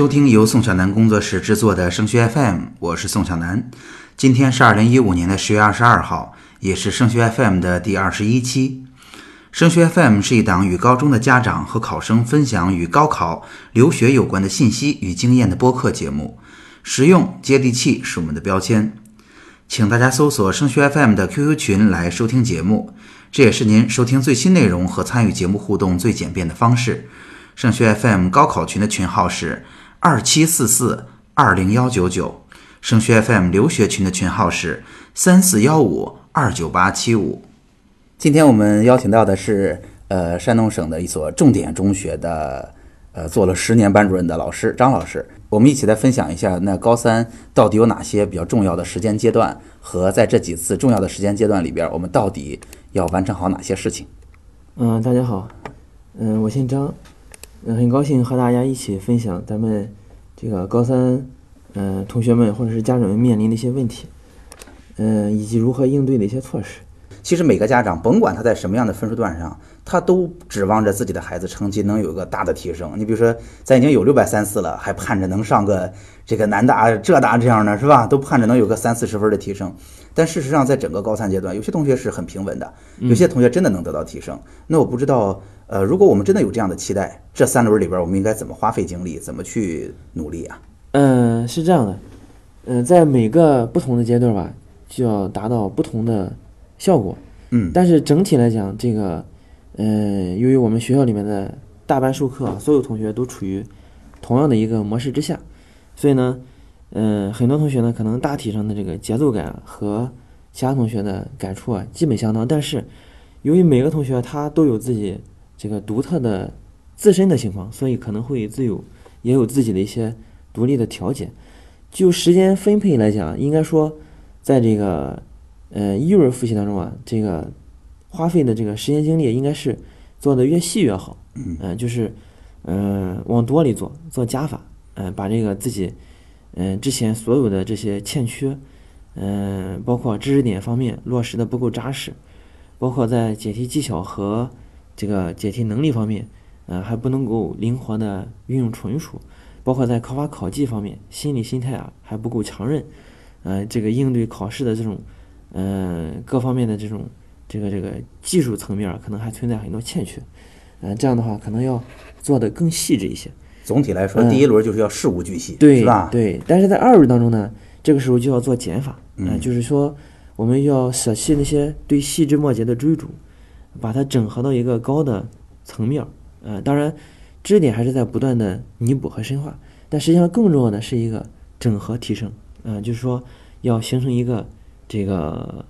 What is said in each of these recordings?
收听由宋小南工作室制作的升学 FM，我是宋小南。今天是二零一五年的十月二十二号，也是升学 FM 的第二十一期。升学 FM 是一档与高中的家长和考生分享与高考、留学有关的信息与经验的播客节目，实用接地气是我们的标签。请大家搜索升学 FM 的 QQ 群来收听节目，这也是您收听最新内容和参与节目互动最简便的方式。升学 FM 高考群的群号是二七四四二零幺九九，升学 FM 留学群的群号是三四幺五二九八七五。今天我们邀请到的是呃山东省的一所重点中学的呃做了十年班主任的老师张老师，我们一起来分享一下那高三到底有哪些比较重要的时间阶段，和在这几次重要的时间阶段里边，我们到底要完成好哪些事情。嗯，大家好，嗯，我姓张，嗯，很高兴和大家一起分享咱们这个高三，嗯，同学们或者是家长们面临的一些问题，嗯，以及如何应对的一些措施。其实每个家长，甭管他在什么样的分数段上，他都指望着自己的孩子成绩能有一个大的提升。你比如说，咱已经有六百三四了，还盼着能上个这个南大、浙大这样的，是吧？都盼着能有个三四十分的提升。但事实上，在整个高三阶段，有些同学是很平稳的，有些同学真的能得到提升。那我不知道，呃，如果我们真的有这样的期待，这三轮里边，我们应该怎么花费精力，怎么去努力啊？嗯，是这样的，嗯，在每个不同的阶段吧，就要达到不同的。效果，嗯，但是整体来讲，这个，嗯，由于我们学校里面的大班授课，所有同学都处于同样的一个模式之下，所以呢，嗯，很多同学呢，可能大体上的这个节奏感和其他同学的感触啊，基本相当。但是，由于每个同学他都有自己这个独特的自身的情况，所以可能会自有也有自己的一些独立的调节。就时间分配来讲，应该说，在这个。呃，一轮复习当中啊，这个花费的这个时间精力应该是做的越细越好。嗯，就是，嗯，往多里做，做加法。嗯，把这个自己，嗯，之前所有的这些欠缺，嗯，包括知识点方面落实的不够扎实，包括在解题技巧和这个解题能力方面，嗯，还不能够灵活的运用纯熟，包括在考法考技方面，心理心态啊还不够强韧，嗯，这个应对考试的这种。嗯，各方面的这种这个这个技术层面可能还存在很多欠缺，嗯，这样的话可能要做的更细致一些。总体来说，第一轮就是要事无巨细，对吧？对。但是在二轮当中呢，这个时候就要做减法，嗯，就是说我们要舍弃那些对细枝末节的追逐，把它整合到一个高的层面。嗯，当然，知识点还是在不断的弥补和深化，但实际上更重要的是一个整合提升。嗯，就是说要形成一个。这个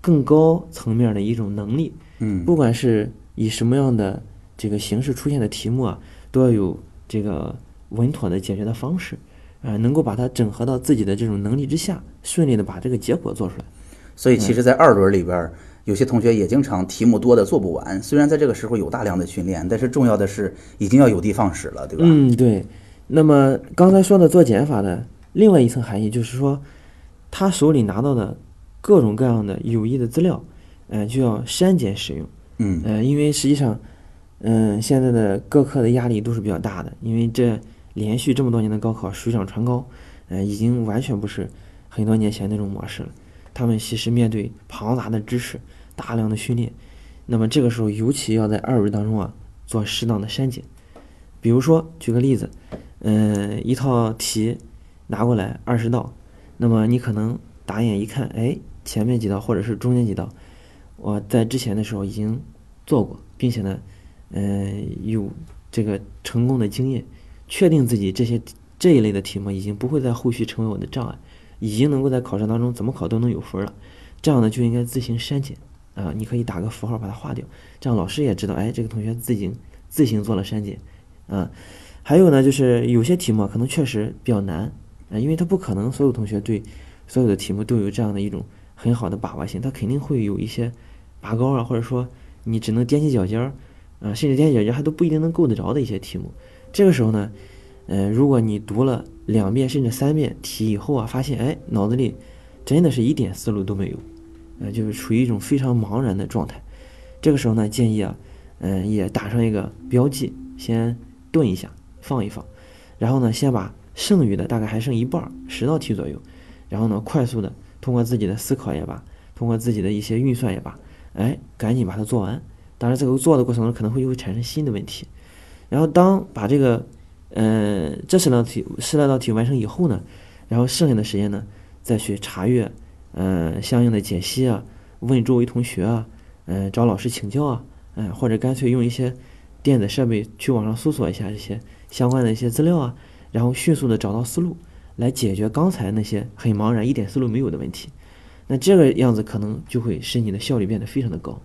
更高层面的一种能力，嗯，不管是以什么样的这个形式出现的题目啊，都要有这个稳妥的解决的方式，啊，能够把它整合到自己的这种能力之下，顺利的把这个结果做出来。所以，其实，在二轮里边，有些同学也经常题目多的做不完。虽然在这个时候有大量的训练，但是重要的是已经要有的放矢了，对吧？嗯，对。那么刚才说的做减法的另外一层含义，就是说他手里拿到的。各种各样的有益的资料，嗯，就要删减使用，嗯，呃，因为实际上，嗯，现在的各科的压力都是比较大的，因为这连续这么多年的高考水涨船高，嗯，已经完全不是很多年前那种模式了。他们其实面对庞杂的知识、大量的训练，那么这个时候尤其要在二轮当中啊做适当的删减。比如说，举个例子，嗯，一套题拿过来二十道，那么你可能打眼一看，哎。前面几道或者是中间几道，我在之前的时候已经做过，并且呢，嗯，有这个成功的经验，确定自己这些这一类的题目已经不会在后续成为我的障碍，已经能够在考试当中怎么考都能有分了。这样呢就应该自行删减啊，你可以打个符号把它划掉，这样老师也知道，哎，这个同学自行自行做了删减啊。还有呢，就是有些题目可能确实比较难啊，因为他不可能所有同学对所有的题目都有这样的一种。很好的把握性，它肯定会有一些拔高啊，或者说你只能踮起脚尖儿，啊，甚至踮起脚尖还都不一定能够得着的一些题目。这个时候呢，嗯，如果你读了两遍甚至三遍题以后啊，发现哎脑子里真的是一点思路都没有，呃，就是处于一种非常茫然的状态。这个时候呢，建议啊，嗯，也打上一个标记，先顿一下，放一放，然后呢，先把剩余的大概还剩一半儿，十道题左右，然后呢，快速的通过自己的思考也罢，通过自己的一些运算也罢，哎，赶紧把它做完。当然，这个做的过程中可能会又会产生新的问题。然后当把这个，呃，这十道题十来道题完成以后呢，然后剩下的时间呢，再去查阅，呃，相应的解析啊，问周围同学啊，嗯，找老师请教啊，嗯，或者干脆用一些电子设备去网上搜索一下这些相关的一些资料啊，然后迅速的找到思路，来解决刚才那些很茫然、一点思路没有的问题。那这个样子可能就会使你的效率变得非常的高。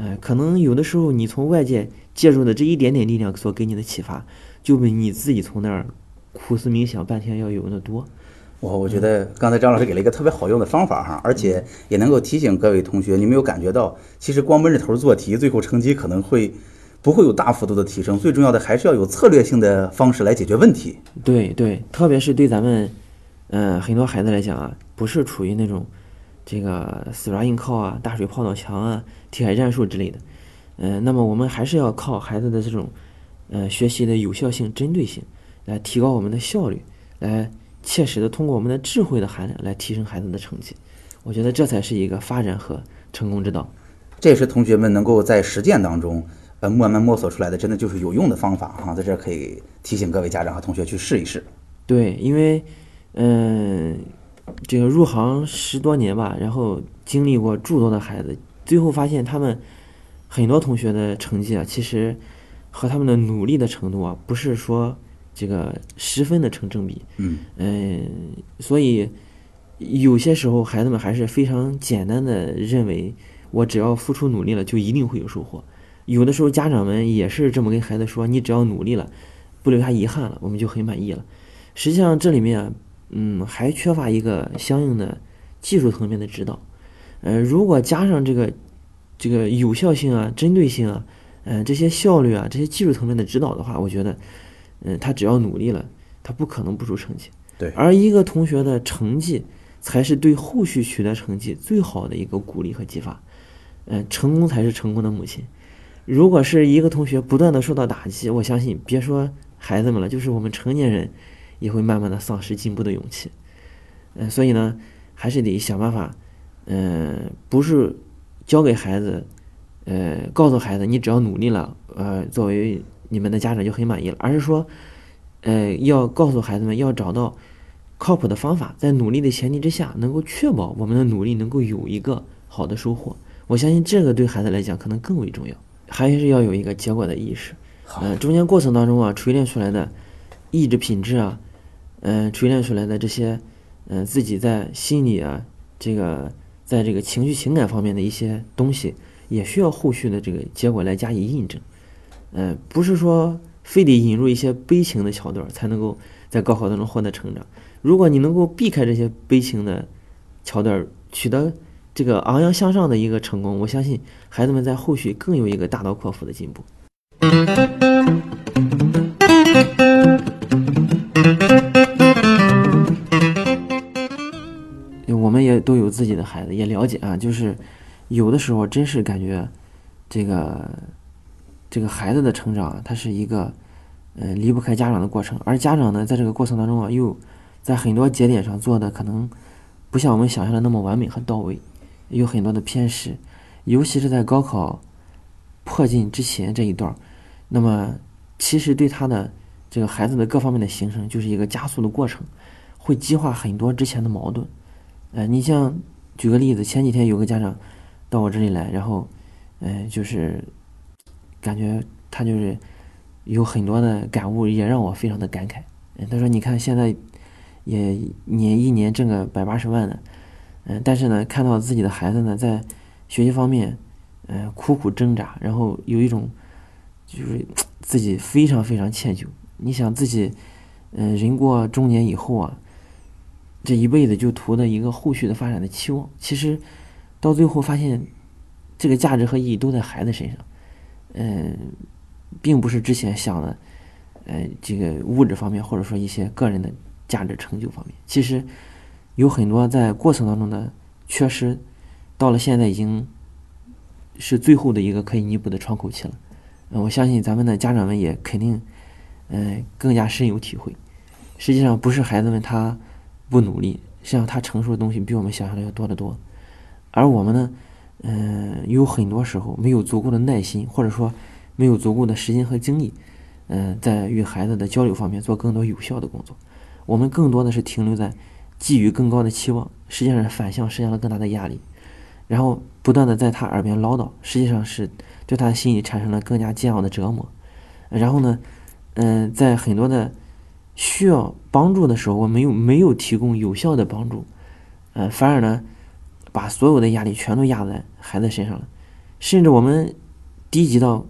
呃，可能有的时候你从外界介入的这一点点力量所给你的启发，就比你自己从那儿苦思冥想半天要有的多。我我觉得刚才张老师给了一个特别好用的方法哈，而且也能够提醒各位同学，你没有感觉到，其实光闷着头做题，最后成绩可能会不会有大幅度的提升。最重要的还是要有策略性的方式来解决问题。对对，特别是对咱们，嗯，很多孩子来讲啊，不是处于那种。这个死抓硬靠啊，大水泡到墙啊，题海战术之类的，嗯，那么我们还是要靠孩子的这种，呃，学习的有效性、针对性，来提高我们的效率，来切实的通过我们的智慧的含量来提升孩子的成绩。我觉得这才是一个发展和成功之道。这也是同学们能够在实践当中，呃，慢慢摸索出来的，真的就是有用的方法哈。在这可以提醒各位家长和同学去试一试。对，因为，嗯。这个入行十多年吧，然后经历过诸多的孩子，最后发现他们很多同学的成绩啊，其实和他们的努力的程度啊，不是说这个十分的成正比。嗯嗯，所以有些时候孩子们还是非常简单的认为，我只要付出努力了，就一定会有收获。有的时候家长们也是这么跟孩子说：“你只要努力了，不留下遗憾了，我们就很满意了。”实际上这里面啊。嗯，还缺乏一个相应的技术层面的指导。呃，如果加上这个这个有效性啊、针对性啊、嗯这些效率啊、这些技术层面的指导的话，我觉得，嗯，他只要努力了，他不可能不出成绩。对。而一个同学的成绩，才是对后续取得成绩最好的一个鼓励和激发。嗯，成功才是成功的母亲。如果是一个同学不断的受到打击，我相信别说孩子们了，就是我们成年人。也会慢慢的丧失进步的勇气，嗯，所以呢，还是得想办法，嗯，不是教给孩子，呃，告诉孩子你只要努力了，呃，作为你们的家长就很满意了，而是说，呃，要告诉孩子们要找到靠谱的方法，在努力的前提之下，能够确保我们的努力能够有一个好的收获。我相信这个对孩子来讲可能更为重要，还是要有一个结果的意识。嗯，中间过程当中啊，锤炼出来的意志品质啊。嗯，锤炼出来的这些，嗯，自己在心理啊，这个，在这个情绪情感方面的一些东西，也需要后续的这个结果来加以印证。嗯，不是说非得引入一些悲情的桥段才能够在高考当中获得成长。如果你能够避开这些悲情的桥段，取得这个昂扬向上的一个成功，我相信孩子们在后续更有一个大刀阔斧的进步。也都有自己的孩子，也了解啊，就是有的时候真是感觉这个这个孩子的成长，他是一个呃离不开家长的过程，而家长呢，在这个过程当中啊，又在很多节点上做的可能不像我们想象的那么完美和到位，有很多的偏失，尤其是在高考迫近之前这一段，那么其实对他的这个孩子的各方面的形成，就是一个加速的过程，会激化很多之前的矛盾。呃，你像举个例子，前几天有个家长到我这里来，然后，呃，就是感觉他就是有很多的感悟，也让我非常的感慨。嗯他说：“你看现在也年一年挣个百八十万呢，嗯，但是呢，看到自己的孩子呢在学习方面，呃，苦苦挣扎，然后有一种就是自己非常非常歉疚。你想自己，嗯，人过中年以后啊。”这一辈子就图的一个后续的发展的期望，其实到最后发现，这个价值和意义都在孩子身上，嗯，并不是之前想的，呃，这个物质方面或者说一些个人的价值成就方面，其实有很多在过程当中的缺失，到了现在已经是最后的一个可以弥补的窗口期了。我相信咱们的家长们也肯定，嗯，更加深有体会。实际上不是孩子们他不努力，实际上他承受的东西比我们想象的要多得多。而我们呢，嗯，有很多时候没有足够的耐心，或者说没有足够的时间和精力，嗯，在与孩子的交流方面做更多有效的工作。我们更多的是停留在寄予更高的期望，实际上是反向施加了更大的压力，然后不断的在他耳边唠叨，实际上是对他的心理产生了更加煎熬的折磨。然后呢，嗯，在很多的需要帮助的时候，我们又没有提供有效的帮助，嗯，反而呢，把所有的压力全都压在孩子身上了，甚至我们低级到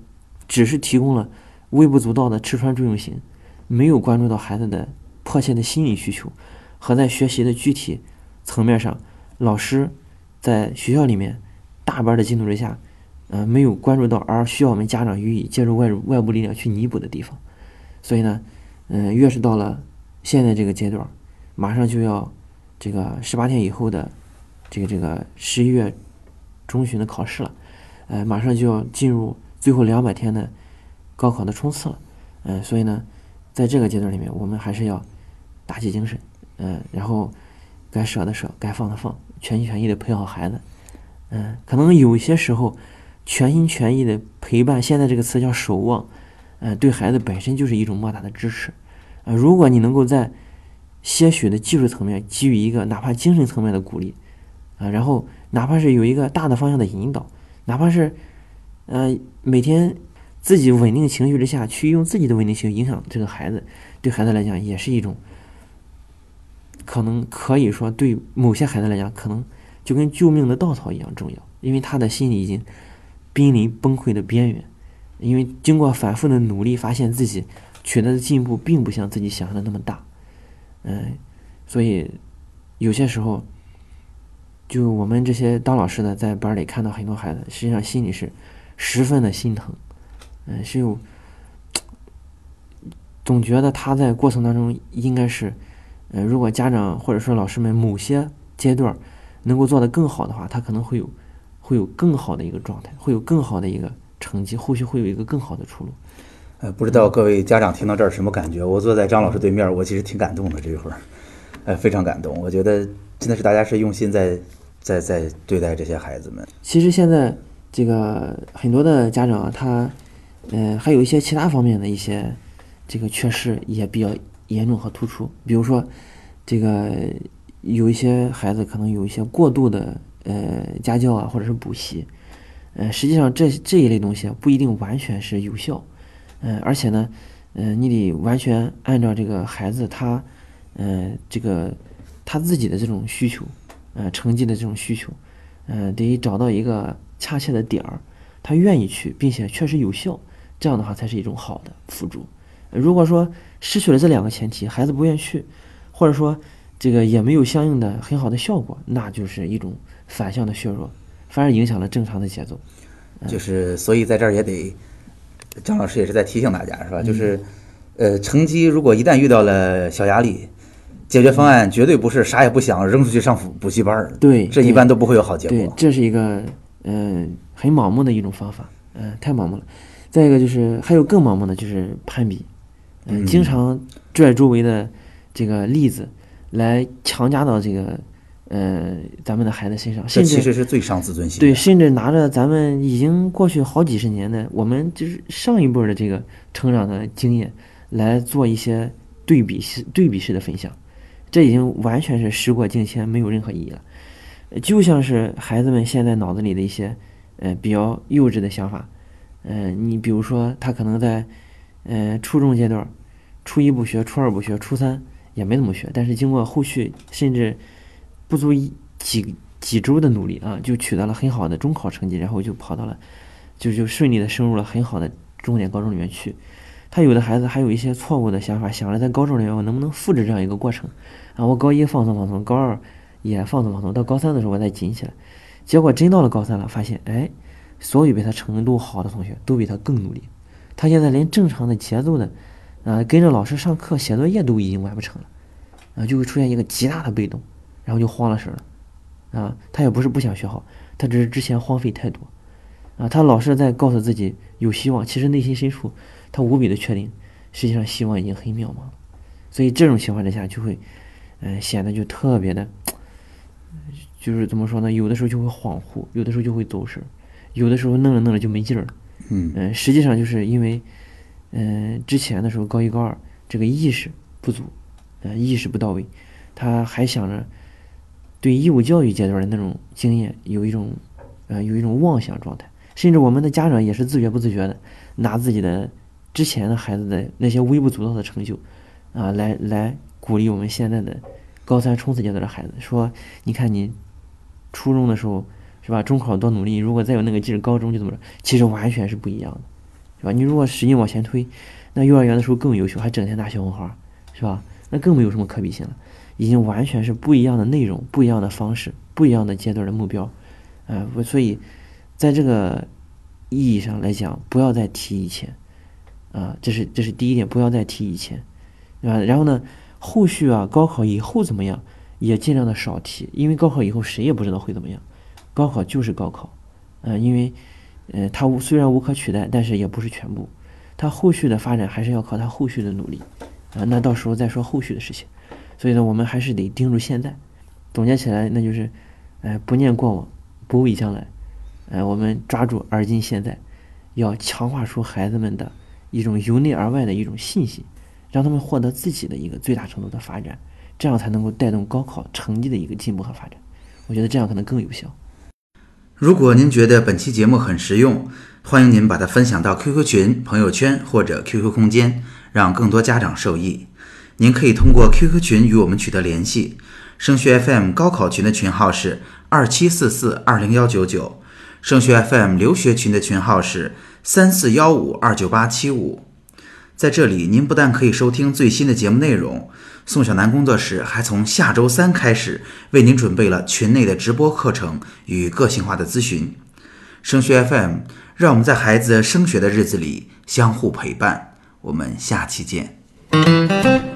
只是提供了微不足道的吃穿住用行，没有关注到孩子的。迫切的心理需求和在学习的具体层面上，老师在学校里面大班的进度之下，呃，没有关注到，而需要我们家长予以借助外外部力量去弥补的地方。所以呢，嗯，越是到了现在这个阶段，马上就要这个十八天以后的这个这个十一月中旬的考试了，呃，马上就要进入最后两百天的高考的冲刺了，嗯，所以呢，在这个阶段里面，我们还是要。打起精神，嗯，然后该舍的舍，该放的放，全心全意的陪好孩子，嗯，可能有些时候全心全意的陪伴，现在这个词叫守望，嗯，对孩子本身就是一种莫大的支持，呃，如果你能够在些许的技术层面给予一个哪怕精神层面的鼓励，啊，然后哪怕是有一个大的方向的引导，哪怕是，呃，每天自己稳定情绪之下去用自己的稳定情绪影响这个孩子，对孩子来讲也是一种。可能可以说，对某些孩子来讲，可能就跟救命的稻草一样重要，因为他的心里已经濒临崩溃的边缘，因为经过反复的努力，发现自己取得的进步并不像自己想象的那么大，嗯，所以有些时候，就我们这些当老师的在班里看到很多孩子，实际上心里是十分的心疼，嗯，是有总觉得他在过程当中应该是。呃，如果家长或者说老师们某些阶段能够做得更好的话，他可能会有会有更好的一个状态，会有更好的一个成绩，后续会有一个更好的出路。呃，不知道各位家长听到这儿什么感觉？我坐在张老师对面，我其实挺感动的这一会儿，呃，非常感动。我觉得真的是大家是用心在在在对待这些孩子们。其实现在这个很多的家长他，呃，还有一些其他方面的一些这个缺失也比较。严重和突出，比如说，这个有一些孩子可能有一些过度的呃家教啊，或者是补习，呃，实际上这这一类东西不一定完全是有效，嗯，而且呢，嗯，你得完全按照这个孩子他，嗯，这个他自己的这种需求，呃，成绩的这种需求，嗯，得找到一个恰切的点儿，他愿意去，并且确实有效，这样的话才是一种好的辅助。如果说失去了这两个前提，孩子不愿去，或者说这个也没有相应的很好的效果，那就是一种反向的削弱，反而影响了正常的节奏。就是，所以在这儿也得，张老师也是在提醒大家，是吧？就是，呃，成绩如果一旦遇到了小压力，解决方案绝对不是啥也不想扔出去上补补习班儿。对，这一般都不会有好结果。对，这是一个嗯很盲目的一种方法，嗯，太盲目了。再一个就是还有更盲目的就是攀比。嗯，经常拽周围的这个例子来强加到这个呃咱们的孩子身上，甚至其实是最伤自尊心。对，甚至拿着咱们已经过去好几十年的我们就是上一辈的这个成长的经验来做一些对比式对比式的分享，这已经完全是时过境迁，没有任何意义了。就像是孩子们现在脑子里的一些呃比较幼稚的想法，嗯，你比如说他可能在呃初中阶段。初一不学，初二不学，初三也没怎么学。但是经过后续甚至不足一几几周的努力啊，就取得了很好的中考成绩，然后就跑到了，就就顺利的升入了很好的重点高中里面去。他有的孩子还有一些错误的想法，想着在高中里面我能不能复制这样一个过程啊？我高一放松放松，高二也放松放松，到高三的时候我再紧起来。结果真到了高三了，发现哎，所有比他程度好的同学都比他更努力，他现在连正常的节奏的。啊，跟着老师上课写作业都已经完不成了，啊，就会出现一个极大的被动，然后就慌了神了，啊，他也不是不想学好，他只是之前荒废太多，啊，他老是在告诉自己有希望，其实内心深处他无比的确定，实际上希望已经很渺茫了，所以这种情况之下就会，嗯，显得就特别的，就是怎么说呢？有的时候就会恍惚，有的时候就会走神，有的时候弄着弄着就没劲儿了。嗯嗯，实际上就是因为，嗯，之前的时候高一高二这个意识不足，呃，意识不到位，他还想着对义务教育阶段的那种经验有一种，呃，有一种妄想状态，甚至我们的家长也是自觉不自觉的拿自己的之前的孩子的那些微不足道的成就，啊，来来鼓励我们现在的高三冲刺阶段的孩子，说，你看你初中的时候。是吧？中考多努力，如果再有那个劲儿，高中就怎么着？其实完全是不一样的，是吧？你如果使劲往前推，那幼儿园的时候更优秀，还整天拿小红花，是吧？那更没有什么可比性了，已经完全是不一样的内容、不一样的方式、不一样的阶段的目标，啊，所以在这个意义上来讲，不要再提以前，啊，这是这是第一点，不要再提以前，对吧？然后呢，后续啊，高考以后怎么样，也尽量的少提，因为高考以后谁也不知道会怎么样。高考就是高考，嗯，因为，呃，它无虽然无可取代，但是也不是全部，它后续的发展还是要靠它后续的努力，啊，那到时候再说后续的事情，所以呢，我们还是得盯住现在，总结起来，那就是，哎，不念过往，不畏将来，哎，我们抓住而今现在，要强化出孩子们的一种由内而外的一种信心，让他们获得自己的一个最大程度的发展，这样才能够带动高考成绩的一个进步和发展，我觉得这样可能更有效。如果您觉得本期节目很实用，欢迎您把它分享到 QQ 群、朋友圈或者 QQ 空间，让更多家长受益。您可以通过 QQ 群与我们取得联系。升学 FM 高考群的群号是二七四四二零幺九九，升学 FM 留学群的群号是三四幺五二九八七五。在这里，您不但可以收听最新的节目内容。宋小楠工作室还从下周三开始为您准备了群内的直播课程与个性化的咨询。升学 FM，让我们在孩子升学的日子里相互陪伴。我们下期见。